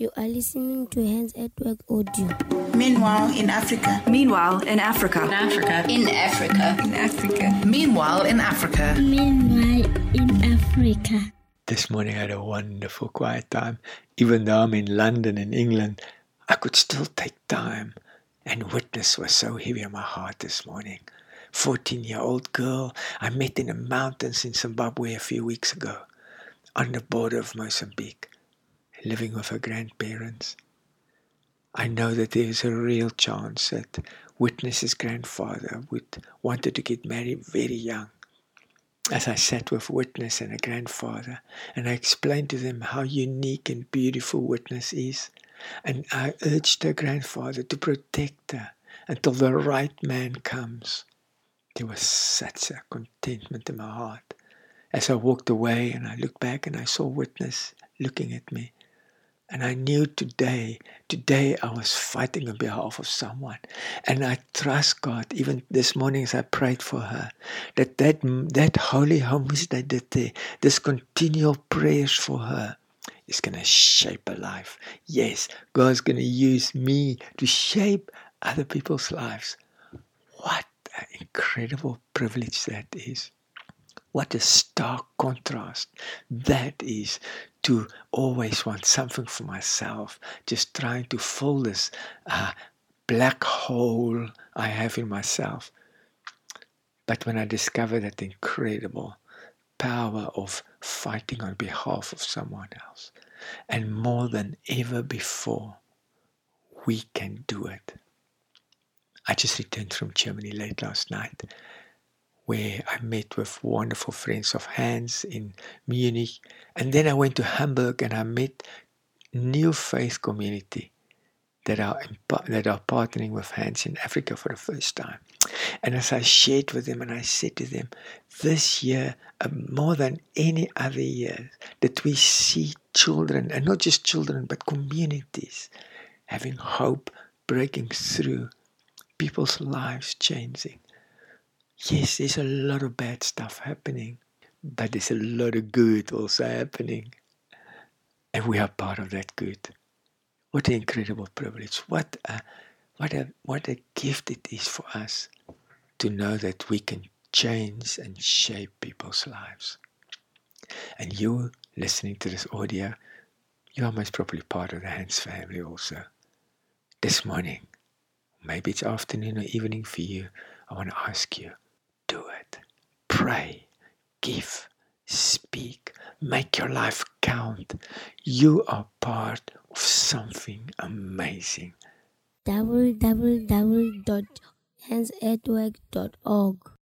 You are listening to Hands at Work Audio. Meanwhile, in Africa. Meanwhile, in Africa. In Africa. In Africa. In Africa. Meanwhile, in Africa. Meanwhile, in Africa. This morning I had a wonderful quiet time. Even though I'm in London in England, I could still take time. And witness was so heavy on my heart this morning. 14 year old girl I met in the mountains in Zimbabwe a few weeks ago, on the border of Mozambique living with her grandparents. I know that there is a real chance that Witness's grandfather would wanted to get married very young. As I sat with Witness and her grandfather, and I explained to them how unique and beautiful Witness is, and I urged her grandfather to protect her until the right man comes. There was such a contentment in my heart. As I walked away and I looked back and I saw Witness looking at me, and I knew today, today I was fighting on behalf of someone. And I trust God, even this morning as I prayed for her, that that, that holy homage that did there, this continual prayers for her, is going to shape her life. Yes, God's going to use me to shape other people's lives. What an incredible privilege that is. What a stark contrast that is to always want something for myself, just trying to fill this uh, black hole I have in myself. But when I discover that incredible power of fighting on behalf of someone else, and more than ever before, we can do it. I just returned from Germany late last night where I met with wonderful friends of Hands in Munich. And then I went to Hamburg and I met New Faith Community that are, that are partnering with Hands in Africa for the first time. And as I shared with them and I said to them, this year, uh, more than any other year, that we see children, and not just children, but communities having hope, breaking through, people's lives changing. Yes, there's a lot of bad stuff happening, but there's a lot of good also happening. And we are part of that good. What an incredible privilege. What a, what a, what a gift it is for us to know that we can change and shape people's lives. And you listening to this audio, you are most probably part of the Hands family also. This morning, maybe it's afternoon or evening for you, I want to ask you. Pray, give, speak, make your life count. You are part of something amazing. www.handsatwork.org